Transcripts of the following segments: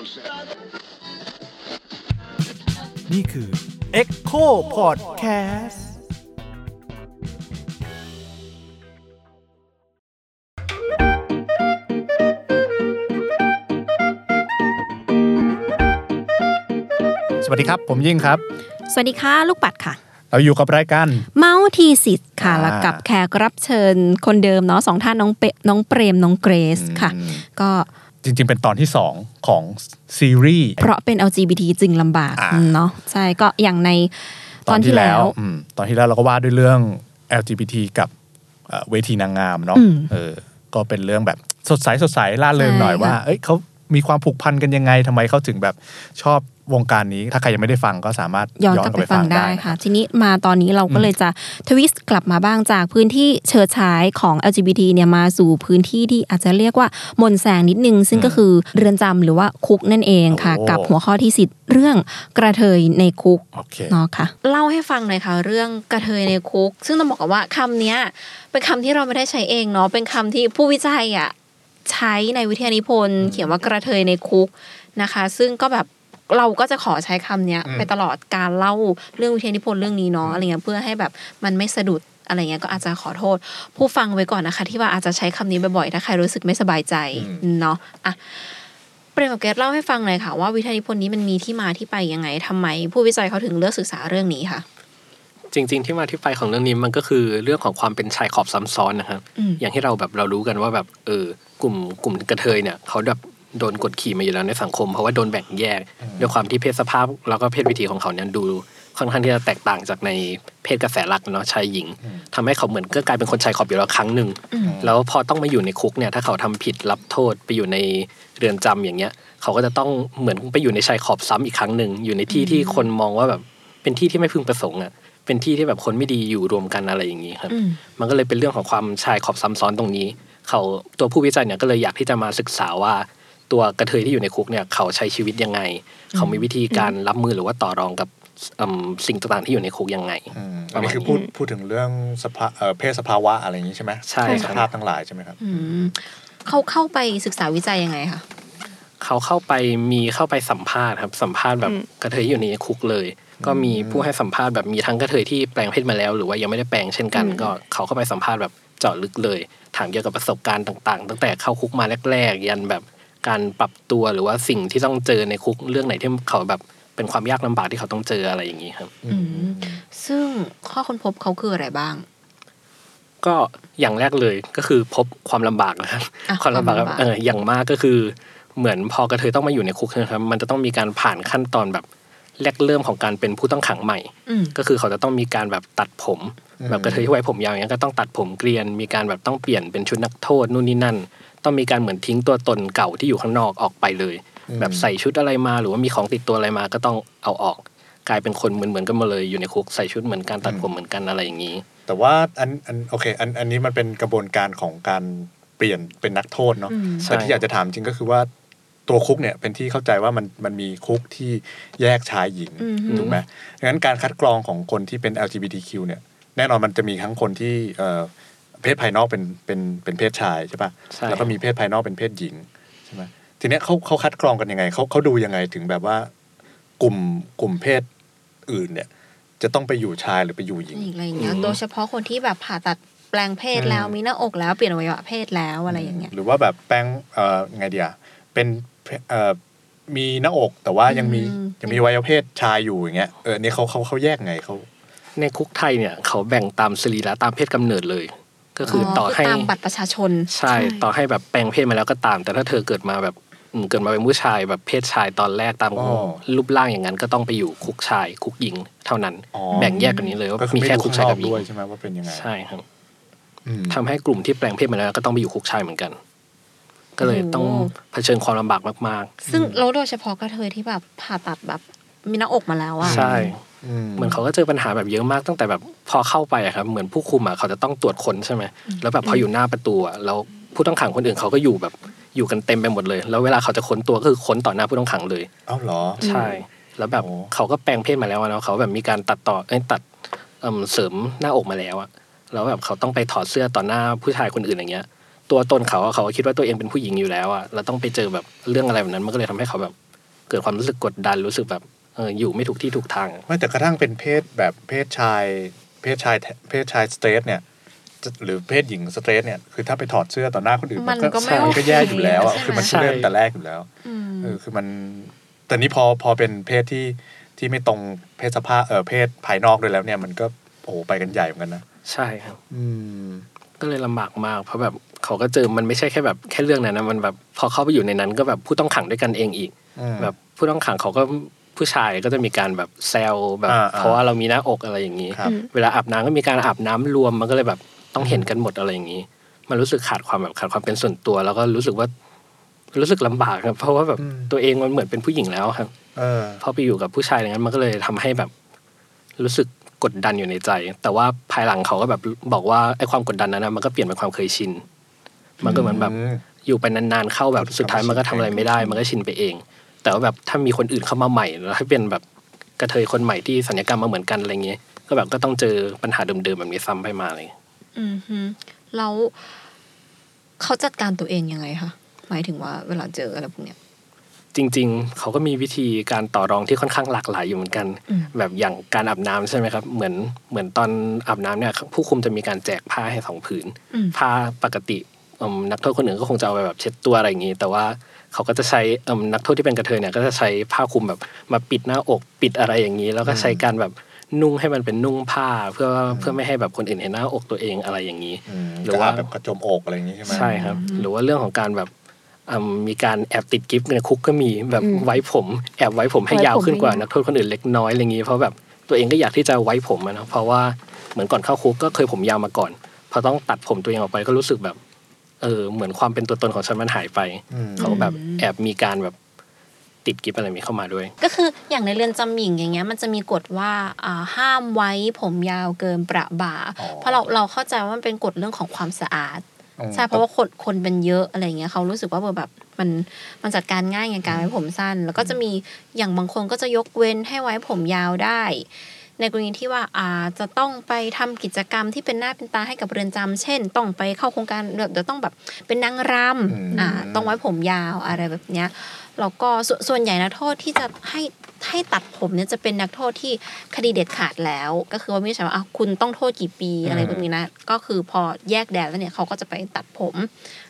นี่คือ Echo Podcast สวัสดีครับ ผมยิ่งครับ สวัสดีค่ะ ลูกปัดค่ะ เราอยู่กับรายการเมาส์ทีสิทธิ์ค่ะอ่าแล้วกับแขกรับเชิญคนเดิมเนาะสองท่านน้องเปน้องเปรมน้องเกรซค่ะ ก็ จริง ๆ เป็นตอนที่ 2 ของซีรีส์เพราะเป็น LGBT จึงลำบากอ่าเนาะใช่ก็อย่างในตอนที่แล้วอืมตอนที่แล้วเราก็ว่าด้วยเรื่อง LGBT กับเอ่อเวทีนางงามเนาะอืมเออก็เป็นเรื่องแบบสดใสสดใสล่าเริงหน่อยใช่ค่ะว่า เอ้ยเขา มีความผูกพันกันยังไงทำไมเขาถึงแบบชอบวงการนี้ ถ้าใครยังไม่ได้ฟังก็สามารถย้อนกลับไปฟังได้ค่ะ ทีนี้มาตอนนี้เราก็เลยจะทวิสต์กลับมาบ้างจากพื้นที่เฉิดฉายของ LGBT เนี่ยมาสู่พื้นที่ที่อาจจะเรียกว่ามนแสงนิดนึง ซึ่งก็คือเรือนจำหรือว่าคุกนั่นเองค่ะโอ้กับหัวข้อที่สิทธิ์เรื่องกระเทยในคุกโอเคเนาะค่ะเล่าให้ฟังหน่อยค่ะเรื่องกระเทยในคุก ซึ่งต้องบอกก่อนว่าคำเนี้ยเป็นคำที่เราไม่ได้ใช้เองเนาะเป็นคำที่ผู้วิจัยอะ ใช้ในวิทยานิพนธ์ เขียนว่ากระเทยในคุกนะคะ ซึ่งก็แบบเราก็จะขอใช้คำเนี้ยอืมไปตลอดการเล่าเรื่องวิทยานิพนธ์เรื่องนี้เนาะอะไรเงี้ยเพื่อให้แบบมันไม่สะดุดอะไรเงี้ยก็อาจจะขอโทษ ผู้ฟังไว้ก่อนนะคะ ที่ว่าอาจจะใช้คำนี้บ่อยๆถ้าใครรู้สึกไม่สบายใจเนาะอะเปรมกับเกรดเล่าให้ฟังหน่อยค่ะว่าวิทยานิพนธ์นี้มันมีที่มาที่ไปยังไงทำไม ผู้วิจัยเขาถึงเลือกศึกษาเรื่องนี้ค่ะ จริง ๆ ที่มาที่ไปของเรื่องนี้มันก็คือเรื่องของความเป็นชายขอบซ้ำซ้อนนะครับอืมอย่างที่เราแบบเรารู้กันว่าแบบเออกลุ่มกลุ่มกระเทยเนี่ยเขาแบบโดนกดขี่มาอยู่แล้วในสังคม เพราะว่าโดนแบ่งแยกด้วยความที่เพศสภาพแล้วก็เพศวิถีของเขาเนี่ยดูค่อนข้างที่จะแตกต่างจากในเพศกระแสหลักเนาะชายหญิงทำให้เขาเหมือนก็กลายเป็นคนชายขอบอยู่แล้วครั้งหนึ่งแล้วพอต้องมาอยู่ในคุกเนี่ยถ้าเขาทำผิดรับโทษไปอยู่ในเรือนจำอย่างเงี้ย เขาก็จะต้องเหมือนไปอยู่ในชายขอบซ้ำอีกครั้งหนึ่งอยู่ในที่ที่คนมองว่าแบบเป็นที่ที่ไม่พึงประสงค์อะ เป็นที่ที่แบบคนไม่ดีอยู่รวมกันอะไรอย่างนี้ครับอืมมันก็เลยเป็นเรื่องของความชายขอบซ้ำซ้อนตรงนี้ เขาตัวผู้วิจัยเนี่ยก็เลยอยากที่จะมาศึกษาว่า ตัวกระเทยที่อยู่ในคุกเนี่ยเขาใช้ชีวิตยังไง เขามีวิธีการรับมือหรือว่าต่อรองกับอืมสิ่งต่างๆที่อยู่ในคุกยังไงอืมอันนี้คือพูดพูดถึงเรื่องสภาเอ่อเพศสภาวะอะไรอย่างนี้ใช่ไหมใช่เพศคสรับภาพทั้งหลายใช่ไหมครับอืมเขาเข้าไปศึกษาวิจัยยังไงคะเขาเข้าไปมีเข้าไปสัมภาษณ์ครับ สัมภาษณ์แบบกระเทยที่อยู่ในคุกเลย ก็มีผู้ให้สัมภาษณ์แบบมีทั้งกระเทยที่แปลงเพศมาแล้ว หรือว่ายังไม่ได้แปลงเช่นกัน ก็เขาเข้าไปสัมภาษณ์แบบเจาะลึกเลย ถามเกี่ยวกับประสบการณ์ต่างๆ ตั้งแต่เข้าคุกมาแรกๆ ยันแบบการปรับตัวหรือว่าสิ่งที่ต้องเจอในคุกเรื่องไหนที่เขาแบบเป็นความยากลำบากที่เขาต้องเจออะไรอย่างนี้ครับอืมซึ่งข้อค้นพบเขาคืออะไรบ้าง ก็อย่างแรกเลยก็คือพบความลำบากนะครับอะความลำบากความลำบากเอออย่างมากก็คือเหมือนพอกระเทยต้องมาอยู่ในคุกนะครับ มันจะต้องมีการผ่านขั้นตอนแบบ แรกเริ่มของการเป็นผู้ต้องขังใหม่อืมก็คือเขาจะต้องมีการแบบตัดผมอืมแบบกระเทยที่ไว้ผมยาวอย่างนี้ยก็ต้องตัดผมเกลียน มีการแบบต้องเปลี่ยนเป็นชุดนักโทษนู่นนี่นั่น ต้องมีการเหมือนทิ้งตัวตนเก่าที่อยู่ข้างนอกออกไปเลย แบบใส่ชุดอะไรมาหรือว่ามีของติดตัวอะไรมาก็ต้องเอาออก กลายเป็นคนเหมือนเหมือนๆกันมาเลยอยู่ในคุกใส่ชุดเหมือนกันตัดผมเหมือนกันอะไรอย่างนี้ แต่ว่าอันอันโอเคอันอันนี้มันเป็นกระบวนการของการเปลี่ยนเป็นนักโทษเนาะอืมแต่ที่อยากจะถามจริงก็คือว่า ตัวคุกเนี่ยเป็นที่เข้าใจว่ามันมันมีคุกที่แยกชายหญิงอืมถูกไหมดังนั้นการคัดกรองของคนที่เป็น LGBTQ เนี่ยแน่นอนมันจะมีทั้งคนที่เอ่อเพศภายนอกเป็นเป็นเป็นเพศชายใช่ปะใช่แล้วก็มีเพศภายนอกเป็นเพศหญิงใช่ไหมทีเนี้ยเขาเขาคัดกรองกันยังไงเขาเขาดูยังไงถึงแบบว่ากลุ่มกลุ่มเพศอื่นเนี่ย จะต้องไปอยู่ชายหรือไปอยู่หญิงอีกอะไรอย่างเงี้ยอืมโดยเฉพาะคนที่แบบผ่าตัดแปลงเพศแล้วอืมมีหน้าอกแล้วเปลี่ยนอวัยวะเพศแล้วอะไรอย่างเงี้ยหรือว่าแบบแป้งเอ่อไงเดียเป็นเอ่อ มีหน้าอกแต่ว่ายังมีอืมยังมีวัยวะเพศชายอยู่อย่างเงี้ยเออเนี่ยเขาเขาเขาแยกไงเขาในคุกไทยเนี่ย เขาแบ่งตามสรีระตามเพศกำเนิดเลย ก็คืออต่อให้ตามบัตรประชาชน ใช่ต่อให้แบบแปลงเพศมาแล้วก็ตาม แต่ถ้าเธอเกิดมาแบบอืมเกิดมาเป็นผู้ชายแบบเพศชายตอนแรกตามรูปร่างอย่างนั้น ก็ต้องไปอยู่คุกชาย คุกหญิงเท่านั้นอ๋อแบ่งแยกกันนี้เลยว่าก็คือมีไม่แค่รู้คุกข้างชายนอกักบหญิงด้วยใช่ไหมว่าเป็นยังไงใช่ครับอืมทำให้กลุ่มที่แปลงเพศมาแล้วก็ต้องไปอยู่คุกชายเหมือนกัน ก็เลยต้องโอ้เผชิญความลำบากมากซึ่งแล้วโดยเฉพาะกระเทยที่แบบผ่าตัดแบบมีหน้าอกมาแล้วอะๆใช่อืมเหมือนเขาก็เจอปัญหาแบบเยอะมากตั้งแต่แบบพอเข้าไปอะครับเหมือนผู้คุมอะเขาจะต้องตรวจคนใช่ไหมแล้วแบบพออยู่หน้าประตูอะแล้วผู้ต้องขังคนอื่นเขาก็อยู่แบบอยู่กันเต็มไปหมดเลย แล้วเวลาเขาจะค้นตัวก็คือค้นต่อหน้าผู้ต้องขังเลยเอ้าเหรอใช่ แล้วแบบโอ้เขาก็แปลงเพศมาแล้วอะเนาะเขาแบบมีการตัดต่อเอ้ยตัดเอิ่มเสริมหน้าอกมาแล้วอะแล้วแบบเขาต้องไปถอดเสื้อต่อหน้าผู้ชายคนอื่นอย่างเงี้ย ตัวตนเขาอะเขาก็คิดว่าตัวเองเป็นผู้หญิงอยู่แล้วอะแล้วต้องไปเจอแบบเรื่องอะไรแบบนั้นมันก็เลยทำให้เขาแบบ เกิดความรู้สึกกดดันรู้สึกแบบเอออยู่ไม่ถูกที่ถูกทางไม่แต่กระทั่งเป็นเพศแบบเพศชาย เพศชายเพศชายสเตรทเนี่ยจะหรือเพศหญิงสเตรทเนี่ยคือถ้าไปถอดเสื้อต่อหน้าคนอื่นมันก็ไม่มันก็แย่โอเคอยู่แล้วอะใช่ไหมคือมันใช่เริ่มแต่แรกอยู่แล้วอืมเออคือมันแต่นี้พอพอเป็นเพศที่ที่ไม่ตรงเพศสภาพเออเพศภายนอกด้วยแล้วเนี่ย มันก็โอ้โหไปกันใหญ่เหมือนกันนะใช่ครับ อืม ก็เลยลำบากมาก เพราะแบบเขาก็เจอมันไม่ใช่แค่แบบแค่เรื่องนั้นนะมันแบบพอเข้าไปอยู่ในนั้นก็แบบผู้ต้องขังด้วยกันเองอีกอืมแบบผู้ต้องขังเขาก็ผู้ชายก็จะมีการแบบแซวแบบอ่าๆเพราะว่าเรามีหน้าอกอะไรอย่างนี้ครับเวลาอาบน้ำก็มีการอาบน้ำรวมมันก็เลยแบบต้องเห็นกันหมดอะไรอย่างนี้ มันรู้สึกขาดความแบบขาดความเป็นส่วนตัว แล้วก็รู้สึกว่ารู้สึกลำบากครับเพราะว่าแบบอืมตัวเองมันเหมือนเป็นผู้หญิงแล้วครับเออพอไปอยู่กับผู้ชายอย่างนั้นมันก็เลยทำให้แบบ รู้สึก กดดันอยู่ในใจ แต่ว่าภายหลังเขาก็แบบบอกว่าไอ้ความกดดันนั้นนะมันก็เปลี่ยนเป็นความเคยชิน มันก็เหมือนแบบอืมอยู่ไปนานๆเข้าแบบสุดท้ายมันก็ทำอะไรไม่ได้ มันก็ชินไปเอง แต่ว่าแบบถ้ามีคนอื่นเข้ามาใหม่แล้วให้เป็นแบบกระเทยคนใหม่ที่สัญญกรรมมาเหมือนกันอะไรเงี้ยก็แบบก็ต้องเจอปัญหาเดิมๆแบบนี้ซ้ำไปมาเลยอืมฮึแล้วเขาจัดการตัวเองยังไงคะหมายถึงว่าเวลาเจออะไรพวกเนี้ย จริง ๆ เขาก็มีวิธีการต่อรองที่ค่อนข้างหลากหลายอยู่เหมือนกันอืมแบบอย่างการอาบน้ำใช่ไหมครับ เหมือนเหมือนตอนอาบน้ำเนี่ยผู้คุมจะมีการแจกผ้าให้สองผืนอืมผ้าปกติเอิ่มนักโทษคนอื่นก็คงจะเอาไปแบบเช็ดตัวอะไรอย่างนี้ แต่ว่าเขาก็จะใช้เอิ่มนักโทษที่เป็นกระเทยเนี่ยก็จะใช้ผ้าคลุมแบบมาปิดหน้าอกปิดอะไรอย่างนี้ แล้วก็ใช้การแบบนุ่งให้มันเป็นนุ่งผ้าเพื่อเพื่อไม่ให้แบบคนอื่นเห็นหน้าอกตัวเองอะไรอย่างนี้อืมหรือว่ากแบบกระโจมอกอะไรอย่างงี้ใช่ไหมใช่ครับ หรือว่าเรื่องของการแบบอื มมีการแอบติดกิฟต์ในคุกก็มีแบบอืมไว้ผม แอบไว้ผมให้ไว้ผมยาวขึ้นกว่าให้ยาวนักโทษคนอื่นเล็กน้อยอะไรอย่างนี้เพราะแบบตัวเองก็อยากที่จะไว้ผมอะนะเพราะว่าเหมือนก่อนเข้าคุกก็เคยผมยาวมาก่อนพอต้องตัดผมตัวเองออกไปก็รู้สึกแบบ เออ เหมือนความเป็นตัวตนของฉันมันหายไปอืมเขาแบบแอบมีการแบบติดกิฟต์อะไรนี้เข้ามาด้วย ก็คืออย่างในเรือนจำหญิงอย่างเงี้ย มันจะมีกฎว่าอ่าห้ามไว้ผมยาวเกินประบ่าอ๋อเพราะเราเราเข้าใจว่ามันเป็นกฎเรื่องของความสะอาดอืม ใช่เพราะว่าคนคนเป็นเยอะอะไรเงี้ยเขารู้สึกว่าแบบมันมันจัดการง่ายไงการไว้ผมสั้น แล้วก็จะมีอย่างบางคนก็จะยกเว้นให้ไว้ผมยาวได้ ในกรณีที่ว่าอาจะต้องไปทำกิจกรรมที่เป็นหน้าเป็นตาให้กับเรือนจำเช่น ต้องไปเข้าโครงการแบบเดี๋ยวต้องแบบเป็นนางรอืมำอ่าต้องไว้ผมยาวอะไรแบบเนี้ย แล้วก็สส่วนใหญ่นักโทษที่จะให้ให้ตัดผมเนี่ยจะเป็นนักโทษที่คดีเด็ดขาดแล้ว ก็คือว่าไม่ใช่ว่าอะคุณต้องโทษกี่ปีอะไรพวกนี้นะก็คือพอแยกแดนแล้วเนี่ยเขาก็จะไปตัดผม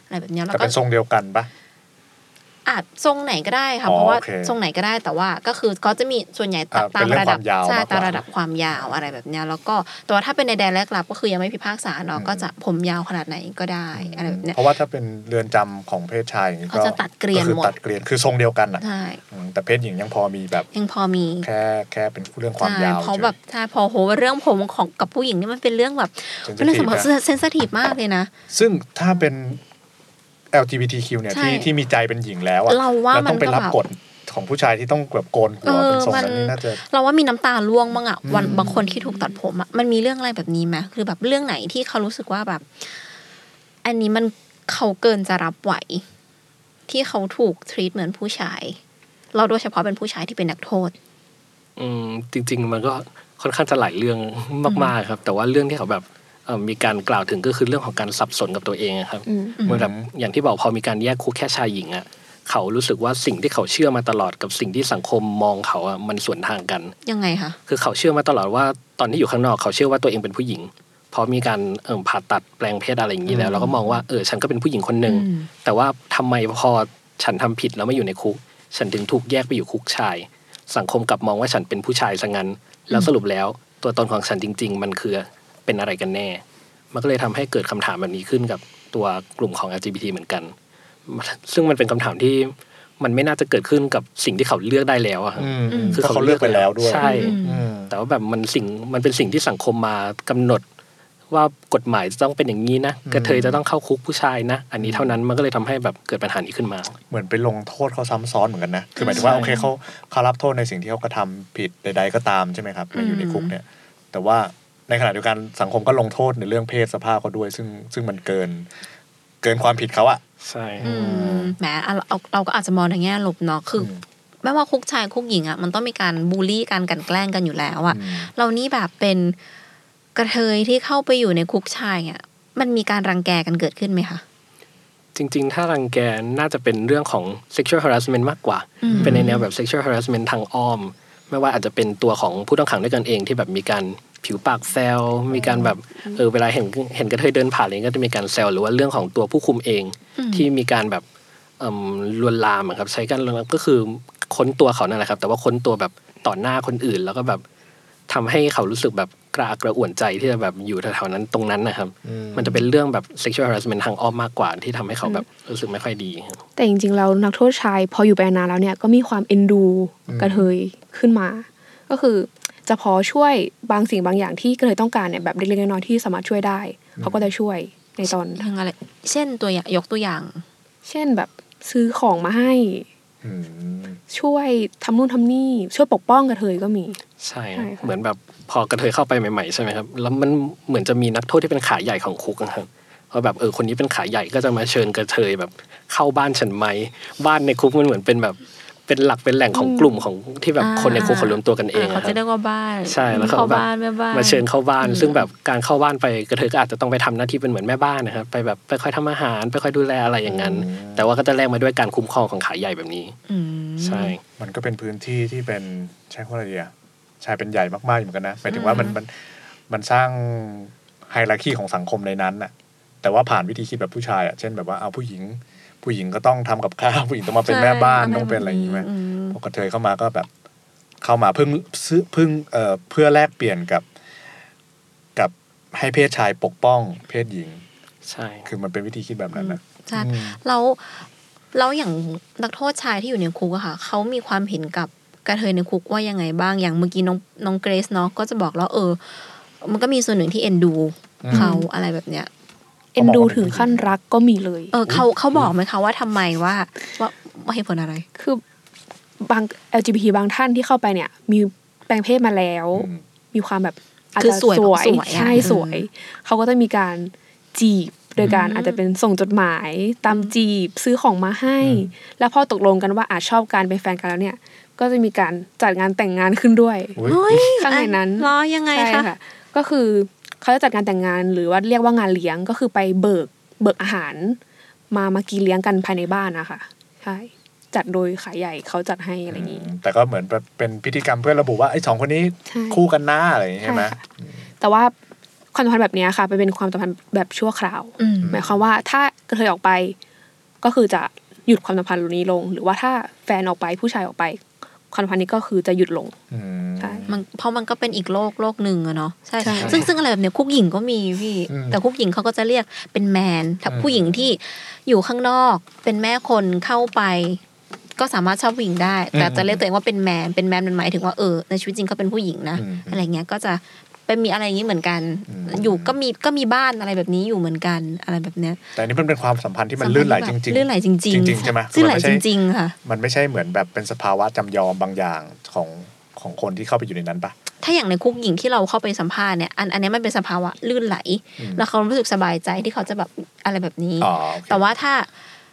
อะไรแบบเนี้ยแล้วก็เป็นทรงเดียวกันปะ อาจทรงไหนก็ได้ค่ะอ๋อเพราะว่าโอเคทรงไหนก็ได้แต่ว่าก็คือเขาจะมีส่วนใหญ่ตาอ่าตามเป็นเรื่องระดับความยาวใช่มากกว่าตามระดับความยาวอะไรแบบเนี้ยแล้วก็แต่ว่าถ้าเป็นในแดนแรกรับก็คือยังไม่พิพากษาเนาะอืมก็จะผมยาวขนาดไหนก็ได้อะไรแบบเนี้ยเพราะว่าถ้าเป็นเรือนจำของเพศชายอย่างงี้เขาจะตัดเกรียนคือหมดตัดเกรียนคือทรงเดียวกันอะใช่อืมแต่เพศหญิงยังพอมีแบบยังพอมีแค่แค่เป็นเรื่องความใช่ยาวเพราะแบบใช่พอโหเรื่องผมของกับผู้หญิงนี่มันเป็นเรื่องแบบเฉยๆเป็นเรื่องสำคัญนะเซนซิทีฟมากเลยนะ ซึ่งถ้าเป็น LGBTQ เนี่ยใช่ที่ที่มีใจเป็นหญิงแล้วอะเราว่าแล้วต้องไปมันก็รับแบบกฎของผู้ชายที่ต้องแบบโกนหัวเออเป็นทรงนั้นมันนี่น่าจะเราว่ามีน้ำตาร่วงบ้างอะวันอืมบางคนที่ถูกตัดผมอะมันมีเรื่องอะไรแบบนี้ไหมคือแบบเรื่องไหนที่เขารู้สึกว่าแบบ อันนี้มันเขาเกินจะรับไหว ที่เขาถูกทรีตเหมือนผู้ชาย เราโดยเฉพาะเป็นผู้ชายที่เป็นนักโทษ อืมจริง ๆ มันก็ค่อนข้างจะหลายเรื่องมาก ๆ ครับ แต่ว่าเรื่องที่เขาแบบเอ่อ มีการกล่าวถึงก็คือเรื่องของการสับสนกับตัวเองอะครับอืมเหมือนแบบอย่างที่บอกพอมีการแยกคุกแค่ชายหญิงอะเขารู้สึกว่าสิ่งที่เขาเชื่อมาตลอดกับสิ่งที่สังคมมองเขาอะมันสวนทางกันยังไงคะคือเขาเชื่อมาตลอดว่าตอนที่อยู่ข้างนอกเขาเชื่อว่าตัวเองเป็นผู้หญิงเพราะมีการเอิ่มผ่าตัดแปลงเพศอะไรอย่างนี้แล้วเราก็มองว่าเออฉันก็เป็นผู้หญิงคนหนึ่งอืมแต่ว่าทำไมพอฉันทำผิดแล้วไม่อยู่ในคุก ฉันถึงถูกแยกไปอยู่คุกชาย สังคมกลับมองว่าฉันเป็นผู้ชายซะงั้น แล้วสรุปแล้วตัวตนของฉันจริง ๆ มันคือ เป็นอะไรกันแน่ มันก็เลยทำให้เกิดคำถามแบบนี้ขึ้นกับตัวกลุ่มของ LGBT เหมือนกัน ซึ่งมันเป็นคำถามที่มันไม่น่าจะเกิดขึ้นกับสิ่งที่เขาเลือกได้แล้วอะครับอืมอืมคือเขาเลือกไปแล้วด้วย ใช่อืมอืมแต่ว่าแบบมันสิ่งมันเป็นสิ่งที่สังคมมากำหนด ว่ากฎหมายจะต้องเป็นอย่างนี้นะอืมกระเทยจะต้องเข้าคุกผู้ชายนะ อันนี้เท่านั้นมันก็เลยทำให้แบบเกิดปัญหานี้ขึ้นมา เหมือนไปลงโทษเขาซ้ำซ้อนเหมือนกันนะคือหมายถึงว่าใช่โอเคเขาเขารับโทษในสิ่งที่เขากระทำผิดใด ๆก็ตามใช่ไหมครับมาอยู่ในอืมคุกเนี่ย แต่ว่า ในขณะเดียวกันสังคมก็ลงโทษในเรื่องเพศสภาพเขาด้วย ซึ่งซึ่งมันเกินเกินความผิดเขาอะใช่อืมแหมอะเราเราก็อาจจะมองในแง่ลบเนาะคืออมไม่ว่าคุกชายคุกหญิงอะมันต้องมีการบูลลี่การกลันแกล้งกันอยู่แล้วอะอืมเรานี่แบบเป็นกระเทยที่เข้าไปอยู่ในคุกชายอะมันมีการรังแกกันเกิดขึ้นไหมคะจริงๆ ถ้ารังแกน่าจะเป็นเรื่องของ sexual harassment มากกว่าอืมเป็นในแนวแบบ sexual harassment ทางอ้อม ไม่ว่าอาจจะเป็นตัวของผู้ต้องขังด้วยกันเองที่แบบมีการ ผิวปากแซวมีการแบบเออเวลาเห็นเห็นกระเทยเดินผ่านอะไรก็จะมีการแซวหรือว่าเรื่องของตัวผู้คุมเองที่มีการแบบเอิ่มลวนลามอะครับ ใช้การลวนลามก็คือค้นตัวเขานั่นแหละครับ แต่ว่าค้นตัวแบบต่อหน้าคนอื่น แล้วก็แบบทำให้เขารู้สึกแบบกระอักกระอ่วนใจที่จะแบบอยู่แถวๆนั้นตรงนั้นนะครับ มันจะเป็นเรื่องแบบ sexual harassment ทางอ้อมมากกว่าที่ทำให้เขาแบบรู้สึกไม่ค่อยดีครับแต่จริงๆแล้วนักโทษชายพออยู่ไปนานแล้วเนี่ยก็มีความเอ็นดูกระเทยขึ้นมา ก็คือ จะพอช่วยบางสิ่งบางอย่างที่กระเทยต้องการเนี่ยแบบเล็กๆน้อยๆที่สามารถช่วยได้ เขาก็จะช่วยในตอนทางอะไร เช่นตัวอย่างยกตัวอย่าง เช่นแบบซื้อของมาให้อืมช่วยทำนู่นทำนี่ ช่วยปกป้องกระเทยก็มี ใช่ใช่ค่ะเหมือนแบบพอกระเทยเข้าไปใหม่ๆใช่ไหมครับ แล้วมันเหมือนจะมีนักโทษที่เป็นขาใหญ่ของคุกนะครับว่าแบบเออคนนี้เป็นขาใหญ่ก็จะมาเชิญกระเทยแบบเข้าบ้านฉันไหมบ้านในคุกมันเหมือนเป็นแบบ เป็นหลักเป็นแหล่งของกลุ่มของที่แบบอ่าคนในคุกเขารวมตัวกันเองเขาอะคจะรับเรียกว่าบ้านใช่แล้วเขาเข้าแบบบ้านแม่บ้านมาเชิญเข้าบ้านอืมซึ่งแบบการเข้าบ้านไปกระเทยก็อาจจะต้องไปทำหน้าที่เป็นเหมือนแม่บ้านนะครับไปแบบไปคอยทำอาหารไปคอยดูแลอะไรอย่างนั้น แต่ว่าก็จะแลกมาด้วยการคุ้มครองของขาใหญ่แบบนี้อืมใช่ มันก็เป็นพื้นที่ที่เป็นใช้คำว่าอะไรดีอะชายเป็นใหญ่มากๆอยู่เหมือนกันนะหมายถึงว่ามันมันมันสร้างไฮรักีของสังคมในนั้นน่ะ แต่ว่าผ่านวิธีคิดแบบผู้ชายอะเช่นแบบว่าเอาผู้หญิง ผู้หญิงก็ต้องทำกับข้าวผู้หญิงต้องมาเป็นแม่บ้านต้องเป็นอะไรอย่างงี้ไหมมพอกระเทยเข้ามาก็แบบ เข้ามาเพิ่งซื้อเพิ่งเอ่อเพื่อแลกเปลี่ยนกับ กับให้เพศชายปกป้อง เพศหญิง ใช่ คือมันเป็นวิธีคิดแบบนั้นนะใช่อืมแล้วแล้วอย่างนักโทษชายที่อยู่ในคุกอะค่ะเขามีความเห็นกับกระเทยในคุกว่ายังไงบ้างอย่างเมื่อกี้น้องน้องเกรซเนาะก็จะบอกแล้วเออ มันก็มีส่วนหนึ่งที่เอ็นดูเขาอะไรแบบเนี้ย เอ็นดูถึงขั้นรักก็มีเลย เออเขาเขาบอกไหมคะว่าทำไมว่าว่า ว่าเหตุผลอะไร คือบาง LGBT บางท่านที่เข้าไปเนี่ย มีแปลงเพศมาแล้วอืมมีความแบบอาจคือจะสวยสวยสวยอะใช่อืมสวย เขาก็จะมีการจีบโดยการอืมอาจจะเป็นส่งจดหมายตามจีบซื้อของมาให้ แล้วพอตกลงกันว่าอาจชอบการเป็นแฟนกันแล้วเนี่ย ก็จะมีการจัดงานแต่งงานขึ้นด้วยอุ๊ยเฮ้ยข้างในนั้นรอยังไงใช่คะค่ะก็คือ เขาจะจัดงานแต่งงานหรือว่าเรียกว่างานเลี้ยงก็คือไปเบิกเบิกอาหาร มามากินเลี้ยงกันภายในบ้านนะคะใช่จัดโดยขายใหญ่เขาจัดให้อะไรอย่างนี้แต่ก็เหมือนแบบเป็นพิธีกรรมเพื่อระบุว่าไอ้สองคนนี้ใช่คู่กันหน้าอะไรอย่างงี้ใช่ไหมใช่ค่ะแต่ว่าความสัมพันธ์แบบเนี้ยค่ะไปเป็นความสัมพันธ์แบบชั่วคราวอืมหมายความว่าถ้ากระเทยออกไป ก็คือจะหยุดความสัมพันธ์นี้ลง หรือว่าถ้าแฟนออกไปผู้ชายออกไป ความสัมพันธ์นี้ก็คือจะหยุดลงอืมใช่มันเพราะมันก็เป็นอีกโลกโลกหนึ่งอะเนาะใช่ใช่ซึ่งซึ่งอะไรแบบเนี้ยคุกหญิงก็มีพี่อืมแต่คุกหญิงเขาก็จะเรียกเป็นแมนถ้าอืมผู้หญิงที่อยู่ข้างนอกเป็นแม่คนเข้าไปก็สามารถชอบผู้หญิงได้ แต่จะเรียกตัวเองว่าเป็นแมนเป็นแมนมันหมายถึงว่าเออในชีวิตจริงเขาเป็นผู้หญิงนะอืมอะไรเงี้ยก็จะ เป็นมีอะไรอย่างนี้เหมือนกันอืมอยู่ก็มีก็มีบ้านอะไรแบบนี้อยู่เหมือนกันอะไรแบบเนี้ยแต่อันนี้มันเป็นความสัมพันธ์ที่มันลื่นไหลจริงๆลื่นไหลจริงจริงๆใช่ไหมลื่นไหลมันไม่จใช่ริงๆค่ะมันไม่ใช่เหมือนแบบเป็นสภาวะจำยอมบางอย่างของของคนที่เข้าไปอยู่ในนั้นปะถ้าอย่างในคุกหญิงที่เราเข้าไปสัมภาษณ์เนี่ยอันอันเนี้ยมันเป็นสภาวะลื่นไหลอืมแล้วเขารู้สึกสบายใจที่เขาจะแบบอะไรแบบนี้อ๋อโอเคแต่ว่าถ้า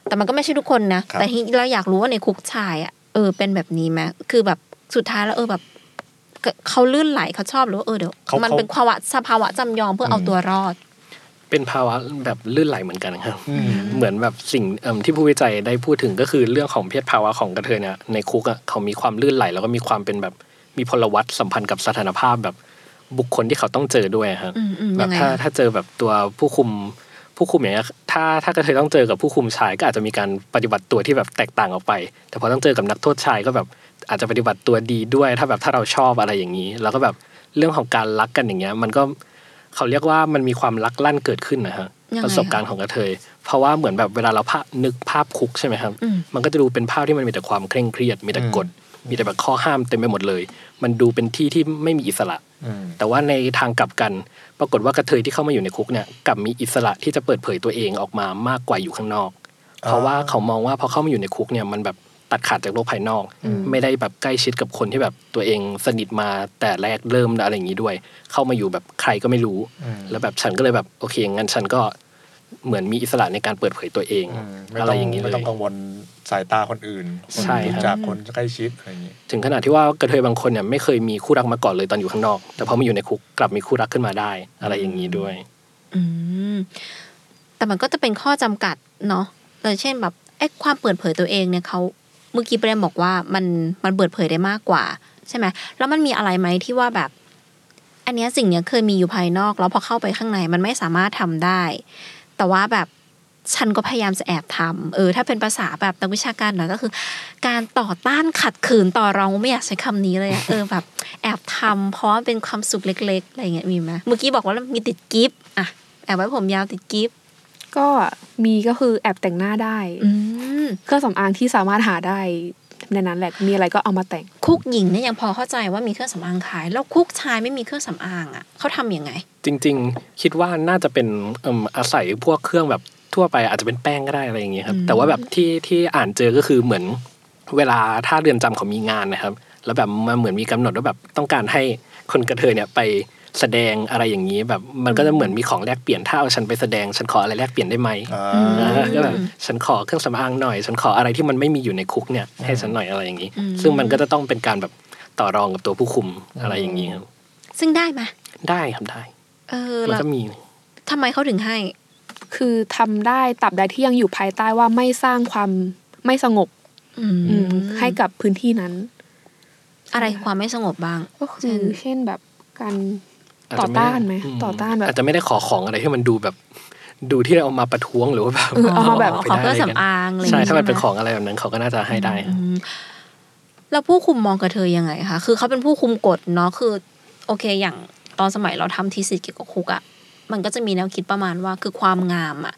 แต่มันก็ไม่ใช่ทุกคนนะครับแต่ที่เราอยากรู้ว่าในคุกชายอะเออเป็นแบบนี้ไหมคือแบบสุดท้ายแล้วเออแบบก็ เขาลื่นไหลเขาชอบหรือว่าเออเดี๋ยวเขามันเขาเป็นภาวะสภาวะจำยอมเพื่อเอาอืมตัวรอด เป็นภาวะแบบลื่นไหลเหมือนกันครับอืมเหมือนแบบสิ่งเอิ่มที่ผู้วิจัยได้พูดถึงก็คือเรื่องของเพศภาวะของกระเทยเนี่ยในคุกอะเขามีความลื่นไหลแล้วก็มีความเป็นแบบมีพลวัตสัมพันธ์กับสถานภาพแบบบุคคลที่เขาต้องเจอด้วยครับอืมอืมแบยับงไงถ้าอะถ้าเจอแบบตัวผู้คุมผู้คุมอย่างเงี้ยถ้าถ้ากระเทยต้องเจอกับผู้คุมชายก็อาจจะมีการปฏิบัติตัวที่แบบแตกต่างออกไป แต่พอต้องเจอกับนักโทษชายก็แบบ อาจจะปฏิบัติตัวดีด้วย ถ้าแบบถ้าเราชอบอะไรอย่างนี้ แล้วก็แบบเรื่องของการรักกันอย่างเงี้ย มันก็เขาเรียกว่ามันมีความรักลั่นเกิดขึ้นนะฮะยังไงประสบการณ์ของกระเทย เพราะว่าเหมือนแบบเวลาเราภาพนึกภาพคุกใช่ไหมครับอืมมันก็จะดูเป็นภาพที่มันมีแต่ความเคร่งเครียด มีแต่กฎ มีแต่แบบข้อห้ามเต็มไปหมดเลย มันดูเป็นที่ที่ไม่มีอิสระอืมแต่ว่าในทางกลับกัน ปรากฏว่ากระเทยที่เข้ามาอยู่ในคุกเนี่ยกลับมีอิสระที่จะเปิดเผยตัวเองออกมามากกว่าอยู่ข้างนอก เพราะว่าเขามองว่าพอเข้ามาอยู่ในคุกเนี่ยมันแบบ ตัดขาดจากโลกภายนอก ไม่ได้แบบใกล้ชิดกับคนที่แบบตัวเองสนิทมาแต่แรกเริ่มอะไรอย่างนี้ด้วย เข้ามาอยู่แบบใครก็ไม่รู้อืมแล้วแบบฉันก็เลยแบบโอเคงั้นฉันก็เหมือนมีอิสระในการเปิดเผยตัวเองอืมไม่อะไรต้องอย่างนี้เลไม่ยต้องกังวลสายตาคนอื่นคนใช่รู้ครับจักคนใกล้ชิดอะไรอย่างงี้ถึงขนาดที่ว่ากระเทยบางคนเนี่ยไม่เคยมีคู่รักมาก่อนเลยตอนอยู่ข้างนอก แต่พอมาอยู่ในคุกกลับมีคู่รักขึ้นมาได้ อะไรอย่างนี้ด้วย อืมแต่มันก็จะเป็นข้อจำกัดเนาะเลยเช่นแบบไอ้ความเปิดเผยตัวเองเนี่ยเขาเมื่อกี้ประเด็นบอกว่ามันมันเปิดเผยได้มากกว่า ใช่ไหมแล้วมันมีอะไรไหมที่ว่าแบบ อันเนี้ยสิ่งเนี้ยเคยมีอยู่ภายนอก แล้วพอเข้าไปข้างในมันไม่สามารถทำได้ แต่ว่าแบบฉันก็พยายามจะแอบทำเออ ถ้าเป็นภาษาแบบนักวิชาการหน่อยก็คือ การต่อต้านขัดขืนต่อรองไม่อยากใช้คำนี้เลยเออแบบ แอบทำเพราะว่าเป็นความสุขเล็กๆอะไรเงี้ยมีไหมเมื่อกี้บอกว่ามีติดกิฟต์อะแอบไว้ผมยาวติดกิฟต์ ก็มีก็คือแอบแต่งหน้าได้อืมเครื่องสำอางที่สามารถหาได้ในนั้นแหละมีอะไรก็เอามาแต่งคุกหญิงเนี่ยยังพอเข้าใจว่ามีเครื่องสำอางขาย แล้วคุกชายไม่มีเครื่องสำอางอะเขาทำยังไง จริง ๆ คิดว่าน่าจะเป็นเอิ่มอาศัยพวกเครื่องแบบทั่วไปอาจจะเป็นแป้งก็ได้อะไรอย่างเงี้ยครับอืมแต่ว่าแบบที่ที่อ่านเจอก็คือเหมือนเวลาถ้าเรือนจำเขามีงานนะครับ แล้วแบบมันเหมือนมีกำหนดว่าแบบต้องการให้คนกระเทยเนี่ยไป แสดงอะไรอย่างนี้แบบมันก็จะเหมือนมีของแลกเปลี่ยนถ้าเอาฉันไปแสดงฉันขออะไรแลกเปลี่ยนได้ไหมอ่าอ่าก็แบบฉันขอเครื่องสำอางหน่อย ฉันขออะไรที่มันไม่มีอยู่ในคุกเนี่ยให้ฉันหน่อยอะไรอย่างนี้อืมซึ่งมันก็จะต้องเป็นการแบบต่อรองกับตัวผู้คุมอะไรอย่างนี้ครับซึ่งได้ไหมได้ครับได้ เออมันแล้วก็มีทำไมเขาถึงให้ คือทำได้ตับใดที่ยังอยู่ภายใต้ว่าไม่สร้างความไม่สงบ อืมอืมให้กับพื้นที่นั้น อะไรคือความไม่สงบบ้าง ก็คือเช่นแบบการอาจ ต่อจะไม่ต้านไหมมต่อต้านแบบอาจจะไม่ได้ขอของอะไรที่มันดูแบบ ดูที่เราเอามาประท้วงหรือว่าแบบเออเอามาแบบขอเครื่องสำอางอะไรอย่างใช่งี้ถ้ามันไหเป็นของอะไรแบบนั้นเขาก็น่าจะให้ได้อืมแล้วผู้คุมมองกระเทยยังไงคะคือเขาเป็นผู้คุมกฎเนาะคือ โอเค อย่างตอนสมัยเราทำทีสิทธ์เกี่ยวกับคุกอะมันก็จะมีแนวคิดประมาณว่าคือความงามอะ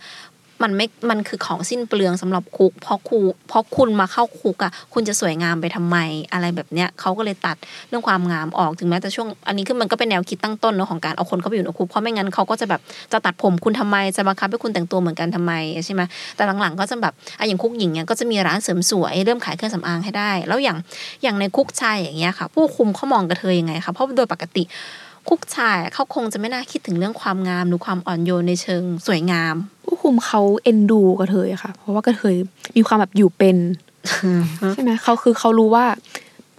มันไม่มันคือของสิ้นเปลืองสำหรับคุกเพราะครูเพราะคุณมาเข้าคุกอะคุณจะสวยงามไปทำไมอะไรแบบเนี้ยเขาก็เลยตัดเรื่องความงามออกถึงแม้แต่ช่วง อันนี้คือมันก็เป็นแนวคิดตั้งต้นเนอะของการเอาคนเข้าไปอยู่ในคุกเพราะไม่งั้นเขาก็จะแบบจะตัดผมคุณทำไมจะบังคับให้คุณแต่งตัวเหมือนกันทำไมใช่ไหมแต่หลังๆก็จะแบบอะอย่างคุกหญิงเนี่ยก็จะมีร้านเสริมสวยเริ่มขายเครื่องสำอางให้ได้ แล้วอย่างอย่างในคุกชายอย่างเงี้ยค่ะ ผู้คุมเขามองกระเทยยังไงคะเพราะโดยปกติ คุกชายอะเขาคงจะไม่น่าคิดถึงเรื่องความงามหรือความอ่อนโยนในเชิงสวยงาม ผู้คุมเขาเอ็นดูกระเทยอะค่ะ เพราะว่ากระเทยมีความแบบอยู่เป็นใช่ไหมเขาคือเขารู้ว่า